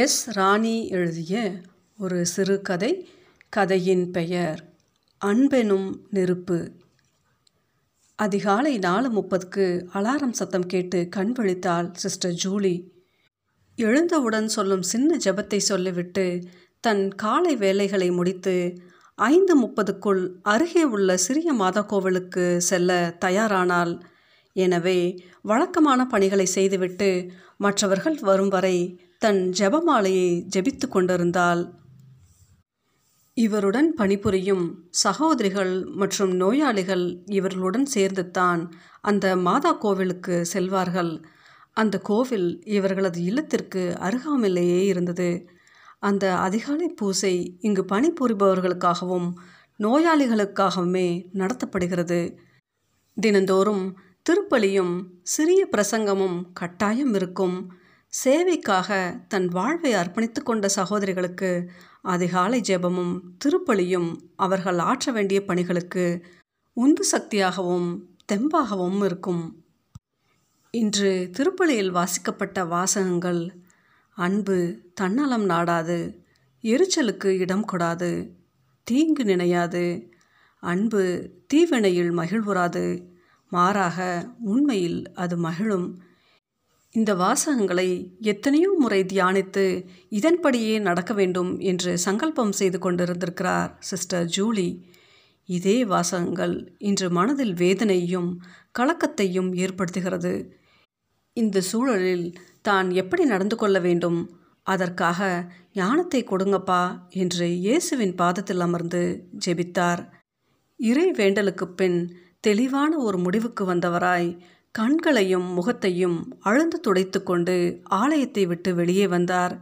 S. ராணி எழுதிய ஒரு சிறுகதை கதையின் பெயர் அன்பெனும் நெருப்பு. அதிகாலை நாலு முப்பதுக்கு அலாரம் சத்தம் கேட்டு கண் விழித்தாள் சிஸ்டர் ஜூலி. எழுந்தவுடன் சொல்லும் சின்ன ஜெபத்தை சொல்லிவிட்டு தன் காலை வேலைகளை முடித்து ஐந்து முப்பதுக்குள் அருகே உள்ள சிறிய மாதா கோவிலுக்கு செல்ல தயாரானாள். எனவே வழக்கமான பணிகளை செய்துவிட்டு மற்றவர்கள் வரும் வரை தன் ஜெபமாலையை ஜபித்து கொண்டிருந்தாள். இவருடன் பணிபுரியும் சகோதரிகள் மற்றும் நோயாளிகள் இவர்களுடன் சேர்ந்து தான் அந்த மாதா கோவிலுக்கு செல்வார்கள். அந்த கோவில் இவர்களது இல்லத்திற்கு அருகாமையிலேயே இருந்தது. அந்த அதிகாலை பூசை இங்கு பணிபுரிபவர்களுக்காகவும் நோயாளிகளுக்காகவுமே நடத்தப்படுகிறது. தினந்தோறும் திருப்பலியும் சிறிய பிரசங்கமும் கட்டாயம் இருக்கும். சேவைக்காக தன் வாழ்வை அர்ப்பணித்து கொண்ட சகோதரிகளுக்கு அதிகாலை ஜெபமும் திருப்பலியும் அவர்கள் ஆற்ற வேண்டிய பணிகளுக்கு உந்து சக்தியாகவும் தெம்பாகவும் இருக்கும். இன்று திருப்பலியில் வாசிக்கப்பட்ட வாசகங்கள் அன்பு தன்னலம் நாடாது எரிச்சலுக்கு இடம் கொடாது தீங்கு நினையாது அன்பு தீவினையில் மகிழ்வுறாது மாறாக உண்மையில் அது மகிழும். இந்த வாசகங்களை எத்தனையோ முறை தியானித்து இதன்படியே நடக்க வேண்டும் என்று சங்கல்பம் செய்து கொண்டிருந்திருக்கிறார் சிஸ்டர் ஜூலி. இதே வாசகங்கள் இன்று மனதில் வேதனையும் கலக்கத்தையும் ஏற்படுத்துகிறது. இந்த சூழலில் தான் எப்படி நடந்து கொள்ள வேண்டும்? அதற்காக ஞானத்தை கொடுங்கப்பா என்று இயேசுவின் பாதத்தில் அமர்ந்து ஜெபித்தார். இறை வேண்டலுக்கு பின் தெளிவான ஒரு முடிவுக்கு வந்தவராய் கண்களையும் முகத்தையும் அழுந்து துடைத்து கொண்டு ஆலயத்தை விட்டு வெளியே வந்தார்.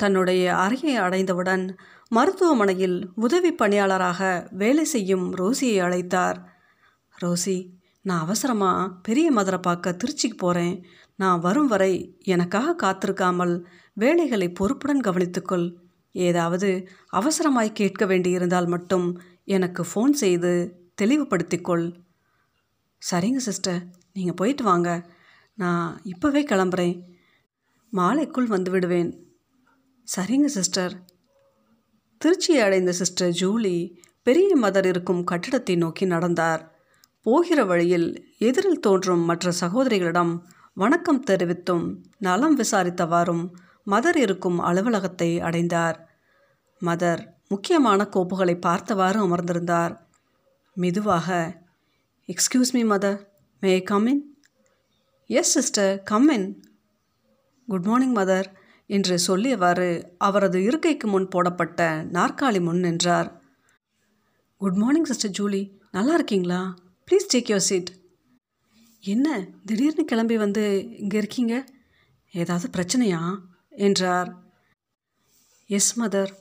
தன்னுடைய அறையை அடைந்தவுடன் மருத்துவமனையில் உதவி பணியாளராக வேலை செய்யும் ரோசியை அழைத்தார். ரோசி நான் அவசரமாக பெரிய மதுரை பார்க்க திருச்சிக்கு போகிறேன் நான் வரும் வரை எனக்காக காத்திருக்காமல் வேலைகளை பொறுப்புடன் கவனித்துக்கொள் ஏதாவது அவசரமாய் கேட்க வேண்டியிருந்தால் மட்டும் எனக்கு ஃபோன் செய்து தெளிவுபடுத்திக்கொள் சரிங்க சிஸ்டர். நீங்கள் போயிட்டு வாங்க. நான் இப்போவே கிளம்புறேன். மாலைக்குள் வந்து விடுவேன். சரிங்க சிஸ்டர். திருச்சியை அடைந்த சிஸ்டர் ஜூலி பெரிய மதர் இருக்கும் கட்டிடத்தை நோக்கி நடந்தார். போகிற வழியில் எதிரில் தோன்றும் மற்ற சகோதரிகளிடம் வணக்கம் தெரிவித்தும் நலம் விசாரித்தவாறும் மதர் இருக்கும் அலுவலகத்தை அடைந்தார். மதர் முக்கியமான கோப்புகளை பார்த்தவாறு அமர்ந்திருந்தார். மெதுவாக excuse me mother may come in yes sister come in good morning mother என்று சொல்லியவாறு அவரது இருக்கைக்கு முன் போடப்பட்ட நாற்காலி முன் நின்றார். குட் மார்னிங் சிஸ்டர் ஜூலி நல்லா இருக்கீங்களா? ப்ளீஸ் டேக் யோர் சீட் என்ன திடீர்னு கிளம்பி வந்து இங்கே இருக்கீங்க? ஏதாவது பிரச்சனையா? என்றார். எஸ் மதர்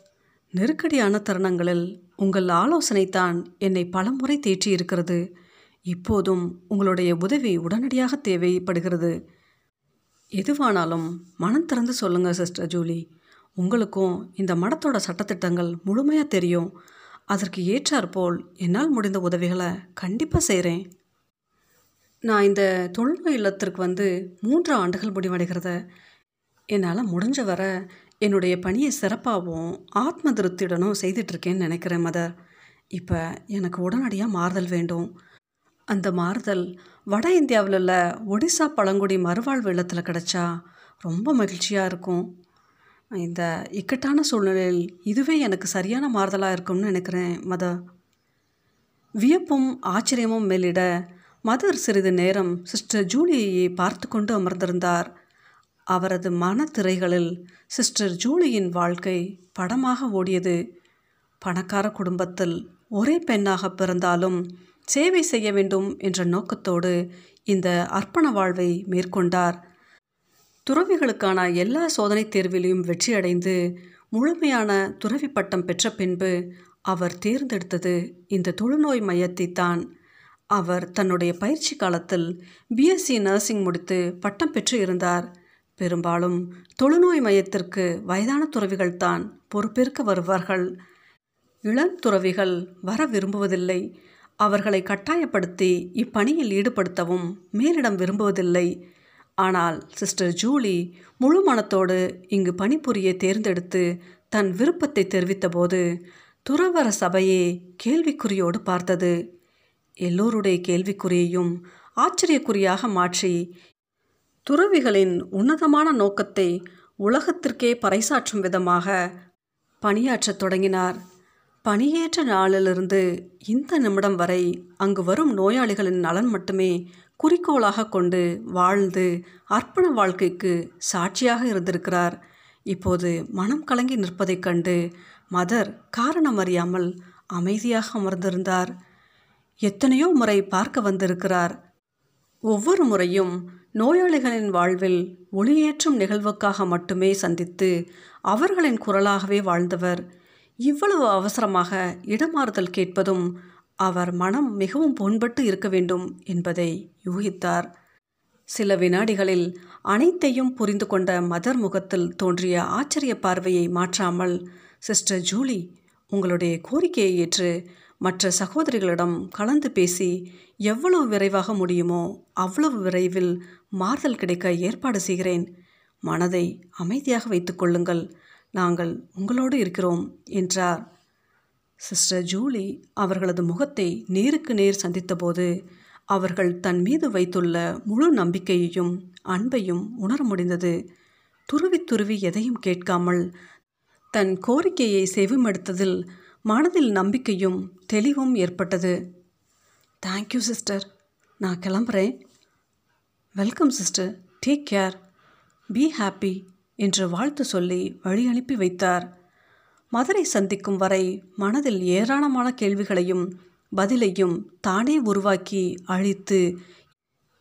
நெருக்கடியான தருணங்களில் உங்கள் ஆலோசனை தான் என்னை பலமுறை தேற்றி இருக்கிறது இப்போதும் உங்களுடைய உதவி உடனடியாக தேவைப்படுகிறது. எதுவானாலும் மனம் திறந்து சொல்லுங்கள் சிஸ்டர் ஜூலி. உங்களுக்கும் இந்த மடத்தோட சட்டத்திட்டங்கள் முழுமையாக தெரியும். அதற்கு ஏற்றாற்போல் என்னால் முடிந்த உதவிகளை கண்டிப்பாக செய்கிறேன் நான் இந்த தொழில்நோய் இல்லத்திற்கு வந்து மூன்று ஆண்டுகள் முடிவடைகிறத என்னால் முடிஞ்ச வர என்னுடைய பணியை சிறப்பாகவும் ஆத்ம திருப்தியுடனும் செய்துட்ருக்கேன்னு நினைக்கிறேன் மதர். இப்போ எனக்கு உடனடியாக மாறுதல் வேண்டும். அந்த மாறுதல் வட இந்தியாவில் உள்ள ஒடிசா பழங்குடி மறுவாழ்வு இல்லத்தில் கிடச்சா ரொம்ப மகிழ்ச்சியாக இருக்கும். இந்த இக்கட்டான சூழ்நிலையில் இதுவே எனக்கு சரியான மாறுதலாக இருக்கும்னு நினைக்கிறேன் மதர். வியப்பும் ஆச்சரியமும் மேலிட மதர் சிறிது நேரம் சிஸ்டர் ஜூலியை பார்த்து கொண்டு அமர்ந்திருந்தார். அவரது மனத்திரைகளில் சிஸ்டர் ஜூலியின் வாழ்க்கை படமாக ஓடியது. பணக்கார குடும்பத்தில் ஒரே பெண்ணாக பிறந்தாலும் சேவை செய்ய வேண்டும் என்ற நோக்கத்தோடு இந்த அர்ப்பண வாழ்வை மேற்கொண்டார். துறவிகளுக்கான எல்லா சோதனை தேர்விலையும் வெற்றியடைந்து முழுமையான துறவி பட்டம் பெற்ற பின்பு அவர் தேர்ந்தெடுத்தது இந்த தொழுநோய் மையத்தை தான் அவர் தன்னுடைய பயிற்சி காலத்தில் பிஎஸ்சி நர்சிங் முடித்து பட்டம் பெற்று இருந்தார். பெரும்பாலும் தொழுநோய் மையத்திற்கு வயதான துறவிகள் தான் பொறுப்பேற்க வருவார்கள். இளம் துறவிகள் வர விரும்புவதில்லை. அவர்களை கட்டாயப்படுத்தி இப்பணியில் ஈடுபடுத்தவும் மேலிடம் விரும்புவதில்லை. ஆனால் சிஸ்டர் ஜூலி முழு மனத்தோடு இங்கு பணிபுரிய தேர்ந்தெடுத்து தன் விருப்பத்தை தெரிவித்தபோது துறவர சபையே கேள்விக்குறியோடு பார்த்தது. எல்லோருடைய கேள்விக்குறியையும் ஆச்சரியக்குறியாக மாற்றி துறவிகளின் உன்னதமான நோக்கத்தை உலகத்திற்கே பறைசாற்றும் விதமாக பணியாற்றத் தொடங்கினார். பணியேற்ற நாளிலிருந்து இந்த நிமிடம் வரை அங்கு வரும் நோயாளிகளின் நலன் மட்டுமே குறிக்கோளாக கொண்டு வாழ்ந்து அர்ப்பண வாழ்க்கைக்கு சாட்சியாக இருந்திருக்கிறார். இப்போது மனம் கலங்கி நிற்பதைக் கண்டு மதர் காரணம் அறியாமல் அமைதியாக அமர்ந்திருந்தார். எத்தனையோ முறை பார்க்க வந்திருக்கிறார். ஒவ்வொரு முறையும் நோயாளிகளின் வாழ்வில் ஒளியேற்றும் நிகழ்வுக்காக மட்டுமே சந்தித்து அவர்களின் குரலாகவே வாழ்ந்தவர் இவ்வளவு அவசரமாக இடமாறுதல் கேட்பதும் அவர் மனம் மிகவும் புண்பட்டு இருக்க வேண்டும் என்பதை யூகித்தார். சில வினாடிகளில் அனைத்தையும் புரிந்து கொண்ட மதர் முகத்தில் தோன்றிய ஆச்சரிய பார்வையை மாற்றாமல் சிஸ்டர் ஜூலி உங்களுடைய கோரிக்கையை ஏற்று மற்ற சகோதரிகளிடம் கலந்து பேசி எவ்வளவு விரைவாக முடியுமோ அவ்வளவு விரைவில் மாறுதல் கிடைக்க ஏற்பாடு செய்கிறேன். மனதை அமைதியாக வைத்துக்கொள்ளுங்கள் நாங்கள் உங்களோடு இருக்கிறோம் என்றார். சிஸ்டர் ஜூலி அவர்களது முகத்தை நேருக்கு நேர் சந்தித்தபோது அவர்கள் தன் மீது வைத்துள்ள முழு நம்பிக்கையையும் அன்பையும் உணர முடிந்தது. துருவி துருவி எதையும் கேட்காமல் தன் கோரிக்கையை செவிமடுத்ததில் மனதில் நம்பிக்கையும் தெளிவும் ஏற்பட்டது. தேங்க்யூ சிஸ்டர் நான் கிளம்புறேன். Welcome sister take care be happy என்று வாழ்த்து சொல்லி வழி அனுப்பி வைத்தார். மதுரை சந்திக்கும் வரை மனதில் ஏராளமான கேள்விகளையும் பதிலையும் தானே உருவாக்கி அழித்து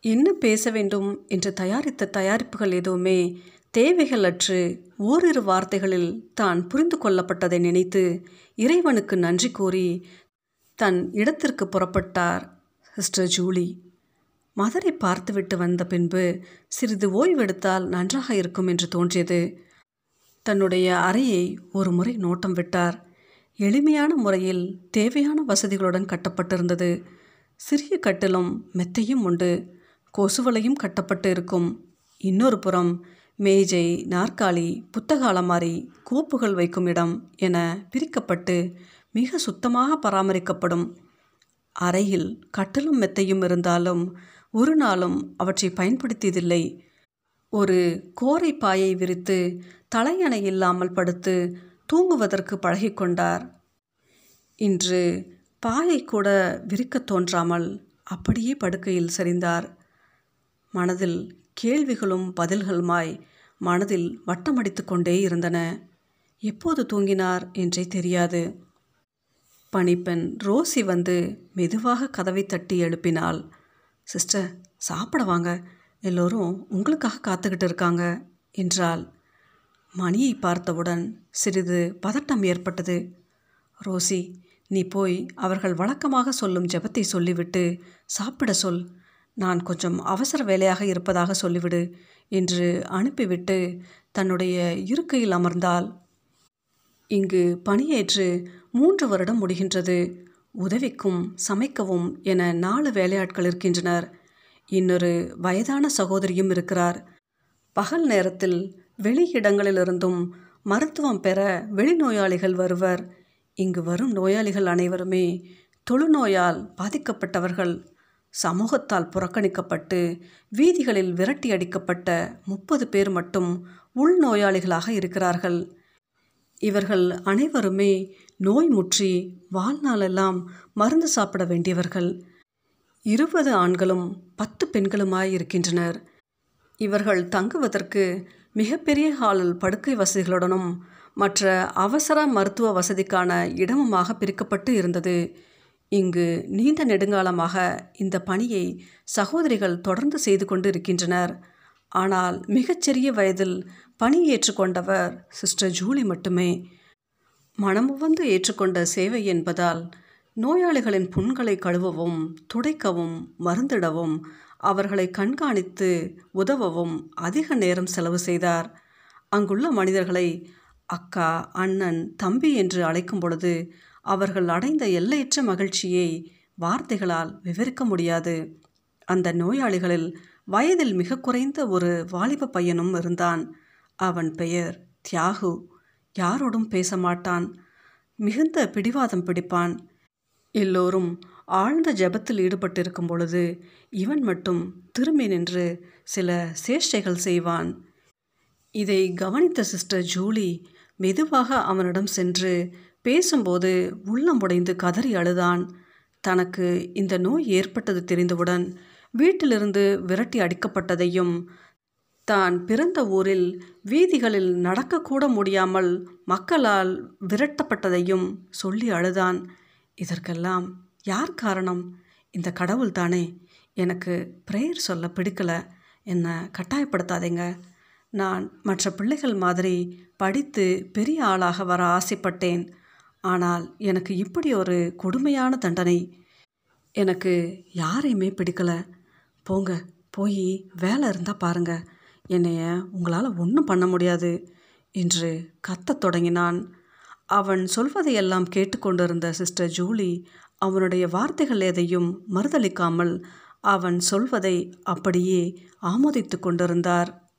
என்ன பேச வேண்டும்? என்று தயாரித்த தயாரிப்புகள் எதுவுமே தேவைகள் அற்று ஓரிரு வார்த்தைகளில் தான் புரிந்து கொள்ளப்பட்டதை நினைத்து இறைவனுக்கு நன்றி கூறி தன் இடத்திற்கு புறப்பட்டார் சிஸ்டர் ஜூலி. மதரை பார்த்துவிட்டு வந்த பின்பு சிறிது ஓய்வெடுத்தால் நன்றாக இருக்கும் என்று தோன்றியது. தன்னுடைய அறையை ஒரு முறை நோட்டம் விட்டார். எளிமையான முறையில் தேவையான வசதிகளுடன் கட்டப்பட்டிருந்தது. சிறிய கட்டிலும் மெத்தையும் உண்டு. கொசுவலையும் கட்டப்பட்டு இருக்கும். இன்னொரு புறம் மேஜை நாற்காலி புத்தக அலமாரி கோப்புகள் வைக்கும் இடம் என பிரிக்கப்பட்டு மிக சுத்தமாக பராமரிக்கப்படும். அறையில் கட்டிலும் மெத்தையும் இருந்தாலும் ஒரு நாளும் அவற்றை பயன்படுத்தியதில்லை. ஒரு கோரை பாயை விரித்து தலையணை இல்லாமல் படுத்து தூங்குவதற்கு பழகிக்கொண்டார் இன்று பாயை கூட விரிக்கத் தோன்றாமல் அப்படியே படுக்கையில் சரிந்தார். மனதில் கேள்விகளும் பதில்களுமாய் மனதில் வட்டமடித்து கொண்டே இருந்தன. எப்போது தூங்கினார் என்றே தெரியாது. பணிப்பெண் ரோசி வந்து மெதுவாக கதவை தட்டி எழுப்பினாள். சிஸ்டர் சாப்பிட வாங்க. எல்லோரும் உங்களுக்காக காத்துக்கிட்டு இருக்காங்க என்றாள். மணியை பார்த்தவுடன் சிறிது பதட்டம் ஏற்பட்டது. ரோசி நீ போய் அவர்கள் வழக்கமாக சொல்லும் ஜெபத்தை சொல்லிவிட்டு சாப்பிட சொல். நான் கொஞ்சம் அவசர வேலையாக இருப்பதாக சொல்லிவிடு என்று அனுப்பிவிட்டு தன்னுடைய இருக்கையில் அமர்ந்தாள். இங்கு பணியேற்று மூன்று வருடம் முடிகின்றது. உதவிக்கும் சமைக்கவும் என நாலு வேலையாட்கள் இருக்கின்றனர். இன்னொரு வயதான சகோதரியும் இருக்கிறார். பகல் நேரத்தில் வெளி இடங்களிலிருந்தும் மருத்துவம் பெற வெளிநோயாளிகள் வருவர். இங்கு வரும் நோயாளிகள் அனைவருமே தொழுநோயால் பாதிக்கப்பட்டவர்கள். சமூகத்தால் புறக்கணிக்கப்பட்டு வீதிகளில் விரட்டி அடிக்கப்பட்ட முப்பது பேர் மட்டும் உள்நோயாளிகளாக இருக்கிறார்கள். இவர்கள் அனைவருமே நோய் முற்றி வாழ்நாளெல்லாம் மருந்து சாப்பிட வேண்டியவர்கள். இருபது ஆண்களும் பத்து பெண்களுமாய் இருக்கின்றனர் இவர்கள் தங்குவதற்கு மிகப்பெரிய ஹாலில் படுக்கை வசதிகளுடனும் மற்ற அவசர மருத்துவ வசதிக்கான இடமுமாக பிரிக்கப்பட்டு இருந்தது. இங்கு நீண்ட நெடுங்காலமாக இந்த பணியை சகோதரிகள் தொடர்ந்து செய்து கொண்டு இருக்கின்றனர் ஆனால் மிகச்சிறிய வயதில் பணி ஏற்றுக்கொண்டவர் சிஸ்டர் ஜூலி மட்டுமே. மனமுவந்து ஏற்றுக்கொண்ட சேவை என்பதால் நோயாளிகளின் புண்களை கழுவவும் துடைக்கவும் மருந்திடவும் அவர்களை கண்காணித்து உதவவும் அதிக நேரம் செலவு செய்தார். அங்குள்ள மனிதர்களை அக்கா அண்ணன் தம்பி என்று அழைக்கும் பொழுது அவர்கள் அடைந்த எல்லையற்ற மகிழ்ச்சியை வார்த்தைகளால் விவரிக்க முடியாது. அந்த நோயாளிகளில் வயதில் மிக குறைந்த ஒரு வாலிப பையனும் இருந்தான். அவன் பெயர் தியாகு. யாரோடும் பேச மாட்டான் மிகுந்த பிடிவாதம் பிடிப்பான். எல்லோரும் ஆழ்ந்த ஜெபத்தில் ஈடுபட்டிருக்கும் பொழுது இவன் மட்டும் திரும்பி நின்று சில சேஷ்டைகள் செய்வான். இதை கவனித்த சிஸ்டர் ஜூலி மெதுவாக அவனிடம் சென்று பேசும்போது உள்ளம் உடைந்து கதறி அழுதான். தனக்கு இந்த நோய் ஏற்பட்டது தெரிந்தவுடன் வீட்டிலிருந்து விரட்டி அடிக்கப்பட்டதையும் தான் பிறந்த ஊரில் வீதிகளில் நடக்கக்கூட முடியாமல் மக்களால் விரட்டப்பட்டதையும் சொல்லி அழுதான். இதற்கெல்லாம் யார் காரணம்? இந்த கடவுள் தானே. எனக்கு ப்ரேயர் சொல்ல பிடிக்கல. என்னை கட்டாயப்படுத்தாதீங்க. நான் மற்ற பிள்ளைகள் மாதிரி படித்து பெரிய ஆளாக வர ஆசைப்பட்டேன். ஆனால் எனக்கு இப்படி ஒரு கொடுமையான தண்டனை. எனக்கு யாரையுமே பிடிக்கல. போங்க போய் வேலை இருந்தால் பாருங்கள் என்னைய உங்களால் ஒன்றும் பண்ண முடியாது என்று கத்தத் தொடங்கினான். அவன் சொல்வதையெல்லாம் கேட்டுக்கொண்டிருந்த சிஸ்டர் ஜூலி அவனுடைய வார்த்தைகள் எதையும் மறுதளிக்காமல் அவன் சொல்வதை அப்படியே ஆமோதித்து கொண்டிருந்தார்.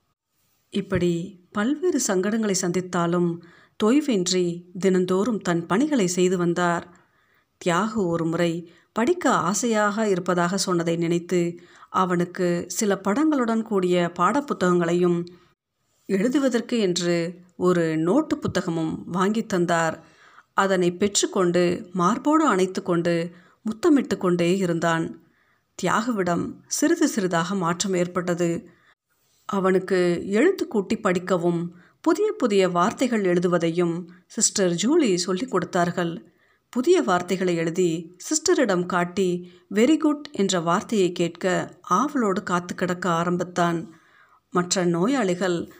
இப்படி பல்வேறு சங்கடங்களை சந்தித்தாலும் தொய்வின்றி தினந்தோறும் தன் பணிகளை செய்து வந்தார். தியாகு ஒரு முறை படிக்க ஆசையாக இருப்பதாக சொன்னதை நினைத்து அவனுக்கு சில படங்களுடன் கூடிய பாடப்புத்தகங்களையும் எழுதுவதற்கு என்று ஒரு நோட்டு புத்தகமும் வாங்கி தந்தார். அதனை பெற்றுக்கொண்டு மார்போடு அணைத்து கொண்டு முத்தமிட்டு கொண்டே இருந்தான். தியாகுவிடம் சிறிது சிறிதாக மாற்றம் ஏற்பட்டது. அவனுக்கு எழுத்து கூட்டி படிக்கவும் புதிய புதிய வார்த்தைகள் எழுதுவதையும் சிஸ்டர் ஜூலி சொல்லிக் கொடுத்தார்கள். புதிய வார்த்தைகளை எழுதி சிஸ்டரிடம் காட்டி வெரி குட் என்ற வார்த்தையை கேட்க ஆவலோடு காத்து கிடக்க ஆரம்பித்தான். மற்ற நோயாளிகள்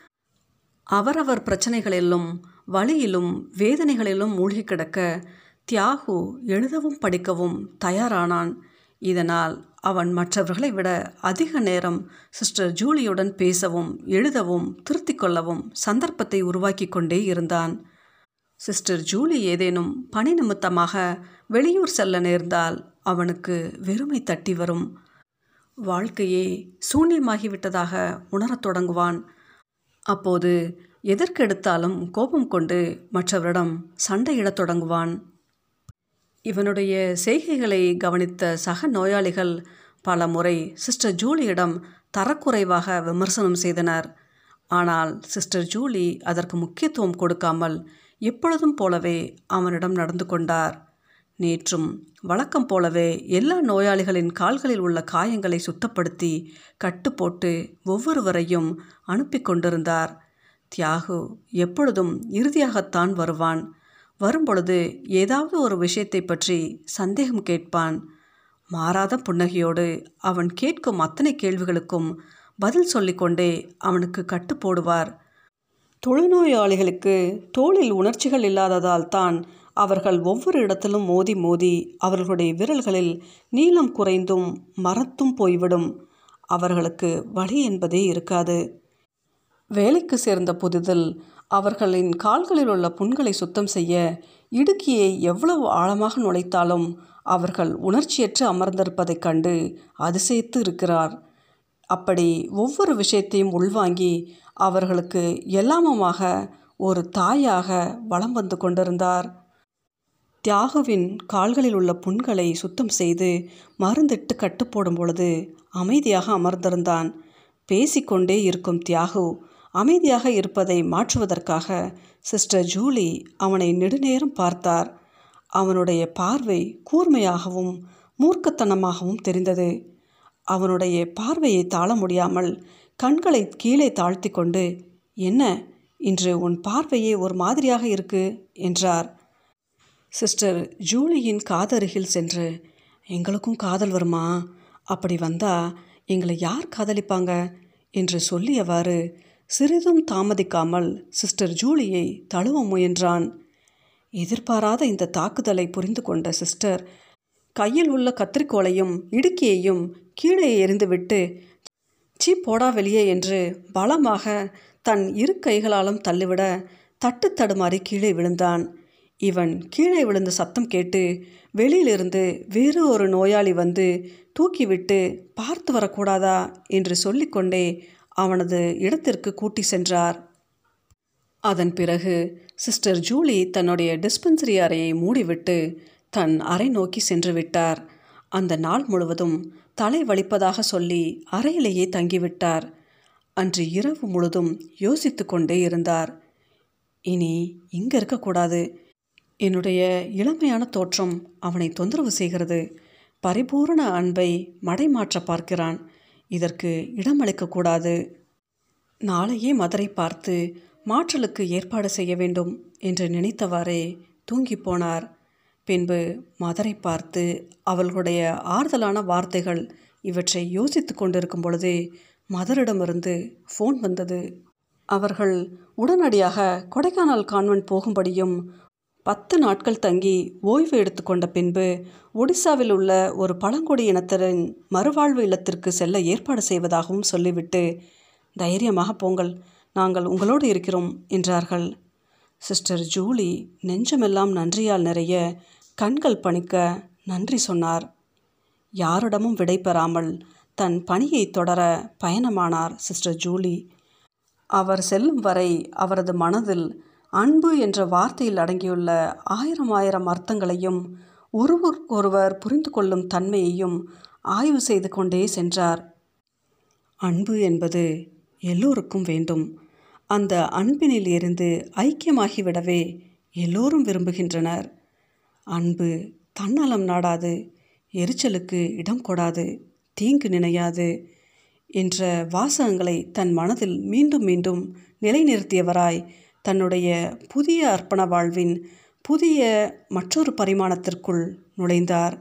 அவரவர் பிரச்சனைகளிலும் வழியிலும் வேதனைகளிலும் மூழ்கி கிடக்க தியாகு எழுதவும் படிக்கவும் தயாரானான். இதனால் அவன் மற்றவர்களை விட அதிக நேரம் சிஸ்டர் ஜூலியுடன் பேசவும் எழுதவும் திருத்திக் கொள்ளவும் சந்தர்ப்பத்தை உருவாக்கி கொண்டே இருந்தான். சிஸ்டர் ஜூலி ஏதேனும் பணி நிமித்தமாக வெளியூர் செல்ல நேர்ந்தால் அவனுக்கு வெறுமை தட்டி வரும். வாழ்க்கையே சூன்யமாகிவிட்டதாக உணரத் தொடங்குவான். அப்போது எதற்கெடுத்தாலும் கோபம் கொண்டு மற்றவரிடம் சண்டையிடத் தொடங்குவான். இவனுடைய செய்கைகளை கவனித்த சக நோயாளிகள் பல முறை சிஸ்டர் ஜூலியிடம் தரக்குறைவாக விமர்சனம் செய்தனர். ஆனால் சிஸ்டர் ஜூலி அதற்கு முக்கியத்துவம் கொடுக்காமல் எப்பொழுதும் போலவே அவனிடம் நடந்து கொண்டார். நேற்றும் வழக்கம் போலவே எல்லா நோயாளிகளின் கால்களில் உள்ள காயங்களை சுத்தப்படுத்தி கட்டு போட்டு ஒவ்வொருவரையும் அனுப்பி கொண்டிருந்தார். தியாகு எப்பொழுதும் இறுதியாகத்தான் வருவான். வரும்பொழுது ஏதாவது ஒரு விஷயத்தை பற்றி சந்தேகம் கேட்பான். மாறாத புன்னகையோடு அவன் கேட்கும் அத்தனை கேள்விகளுக்கும் பதில் சொல்லிக்கொண்டே அவனுக்கு கட்டு போடுவார். தொழுநோயாளிகளுக்கு தோளில் உணர்ச்சிகள் இல்லாததால் தான் அவர்கள் ஒவ்வொரு இடத்திலும் மோதி மோதி அவர்களுடைய விரல்களில் நீளம் குறைந்தும் மரத்தும் போய்விடும். அவர்களுக்கு வழி என்பதே இருக்காது. வேலைக்கு சேர்ந்த புதிதில் அவர்களின் கால்களில் உள்ள புண்களை சுத்தம் செய்ய இடுக்கியை எவ்வளவு ஆழமாக நுழைத்தாலும் அவர்கள் உணர்ச்சியற்று அமர்ந்திருப்பதைக் கண்டு அதிசயித்து இருக்கிறார். அப்படி ஒவ்வொரு விஷயத்தையும் உள்வாங்கி அவர்களுக்கு எல்லாமுமாக ஒரு தாயாக வலம் வந்து கொண்டிருந்தார். தியாகுவின் கால்களில் உள்ள புண்களை சுத்தம் செய்து மருந்திட்டு கட்டுப்போடும் பொழுது அமைதியாக அமர்ந்திருந்தான். பேசிக்கொண்டே இருக்கும் தியாகு அமைதியாக இருப்பதை மாற்றுவதற்காக சிஸ்டர் ஜூலி அவனை நெடுநேரம் பார்த்தார். அவனுடைய பார்வை கூர்மையாகவும் மூர்க்கத்தனமாகவும் தெரிந்தது. அவனுடைய பார்வையை தாழ முடியாமல் கண்களை கீழே தாழ்த்தி கொண்டு என்ன இன்று உன் பார்வையே ஒரு மாதிரியாக இருக்கு? என்றார். சிஸ்டர் ஜூலியின் காதருகில் சென்று எங்களுக்கும் காதல் வருமா? அப்படி வந்தா எங்களை யார் காதலிப்பாங்க? என்று சொல்லியவாறு சிறிதும் தாமதிக்காமல் சிஸ்டர் ஜூலியை தழுவ முயன்றான். எதிர்பாராத இந்த தாக்குதலை புரிந்து கொண்ட சிஸ்டர் கையில் உள்ள கத்திரிக்கோளையும் இடுக்கியையும் கீழே எறிந்துவிட்டு சீ போடா வெளியே என்று பலமாக தன் இரு கைகளாலும் தள்ளிவிட தட்டு தடுமாறி கீழே விழுந்தான். இவன் கீழே விழுந்த சத்தம் கேட்டு வெளியிலிருந்து வேறு ஒரு நோயாளி வந்து தூக்கிவிட்டு பார்த்து வரக்கூடாதா? என்று சொல்லிக்கொண்டே அவனது இடத்திற்கு கூட்டி சென்றார். அதன் பிறகு சிஸ்டர் ஜூலி தன்னுடைய டிஸ்பென்சரி அறையை மூடிவிட்டு தன் அறை நோக்கி சென்று விட்டார். அந்த நாள் முழுவதும் தலை வலிப்பதாக சொல்லி அறையிலேயே தங்கிவிட்டார். அன்று இரவு முழுதும் யோசித்து கொண்டே இருந்தார். இனி இங்கே இருக்கக்கூடாது என்னுடைய இளமையான தோற்றம் அவனை தொந்தரவு செய்கிறது. பரிபூரண அன்பை மடைமாற்ற பார்க்கிறான். இதற்கு இடமளிக்கக்கூடாது நாளையே மதுரை பார்த்து மாற்றலுக்கு ஏற்பாடு செய்ய வேண்டும் என்று நினைத்தவாறே தூங்கி போனார். பின்பு மதரை பார்த்து அவர்களுடைய ஆறுதலான வார்த்தைகள் இவற்றை யோசித்து கொண்டிருக்கும் பொழுதே மதரிடமிருந்து ஃபோன் வந்தது. அவர்கள் உடனடியாக கொடைக்கானல் கான்வென்ட் போகும்படியும் பத்து நாட்கள் தங்கி ஓய்வு எடுத்துக்கொண்ட பின்பு ஒடிசாவில் உள்ள ஒரு பழங்குடி இனத்தரின் மறுவாழ்வு இல்லத்திற்கு செல்ல ஏற்பாடு செய்வதாகவும் சொல்லிவிட்டு தைரியமாக போங்கள் நாங்கள் உங்களோடு இருக்கிறோம் என்றார்கள். சிஸ்டர் ஜூலி நெஞ்சமெல்லாம் நன்றியால் நிறைய கண்கள் பணிக்க நன்றி சொன்னார். யாரிடமும் விடை பெறாமல் தன் பணியை தொடர பயணமானார் சிஸ்டர் ஜூலி. அவர் செல்லும் வரை அவரது மனதில் அன்பு என்ற வார்த்தையில் அடங்கியுள்ள ஆயிரம் ஆயிரம் அர்த்தங்களையும் ஒருவருக்கொருவர் புரிந்து கொள்ளும் தன்மையையும் ஆய்வு செய்து கொண்டே சென்றார். அன்பு என்பது எல்லோருக்கும் வேண்டும். அந்த அன்பினில் இருந்து ஐக்கியமாகிவிடவே எல்லோரும் விரும்புகின்றனர். அன்பு தன்னலம் நாடாது எரிச்சலுக்கு இடம் கொடாது தீங்கு நினையாது என்ற வாசகங்களை தன் மனதில் மீண்டும் மீண்டும் நிலைநிறுத்தியவராய் தன்னுடைய புதிய அர்ப்பண வாழ்வின் புதிய மற்றொரு பரிமாணத்திற்குள் நுழைந்தார்.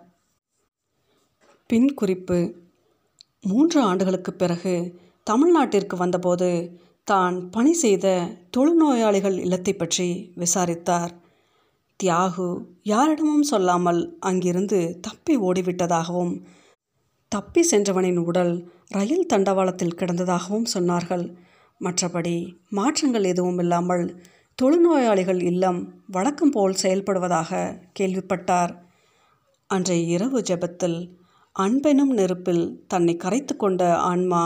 பின் குறிப்பு மூன்று ஆண்டுகளுக்கு பிறகு தமிழ்நாட்டிற்கு வந்தபோது தான் பணி செய்த தொழுநோயாளிகள் இல்லத்தை பற்றி விசாரித்தார். தியாகு யாரிடமும் சொல்லாமல் அங்கிருந்து தப்பி ஓடிவிட்டதாகவும் தப்பி சென்றவனின் உடல் ரயில் தண்டவாளத்தில் கிடந்ததாகவும் சொன்னார்கள். மற்றபடி மாற்றங்கள் எதுவும் இல்லாமல் தொழுநோயாளிகள் இல்லம் வழக்கம் போல் செயல்படுவதாக கேள்விப்பட்டார். அன்றைய இரவு ஜெபத்தில் அன்பெனும் நெருப்பில் தன்னை கரைத்து கொண்ட ஆன்மா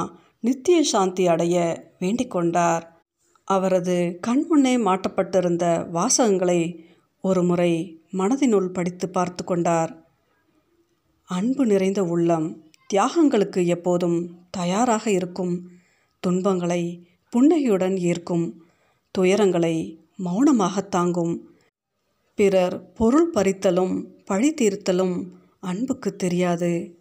நித்திய சாந்தி அடைய வேண்டிக் கொண்டார். அவரது கண்முன்னே மாட்டப்பட்டிருந்த வாசகங்களை ஒரு முறை மனதினுள் படித்து பார்த்து கொண்டார். அன்பு நிறைந்த உள்ளம் தியாகங்களுக்கு எப்போதும் தயாராக இருக்கும். துன்பங்களை புன்னகையுடன் ஏற்கும் துயரங்களை மௌனமாக தாங்கும். பிறர் பொருள் பறித்தலும் பழி தீர்த்தலும் அன்புக்கு தெரியாது.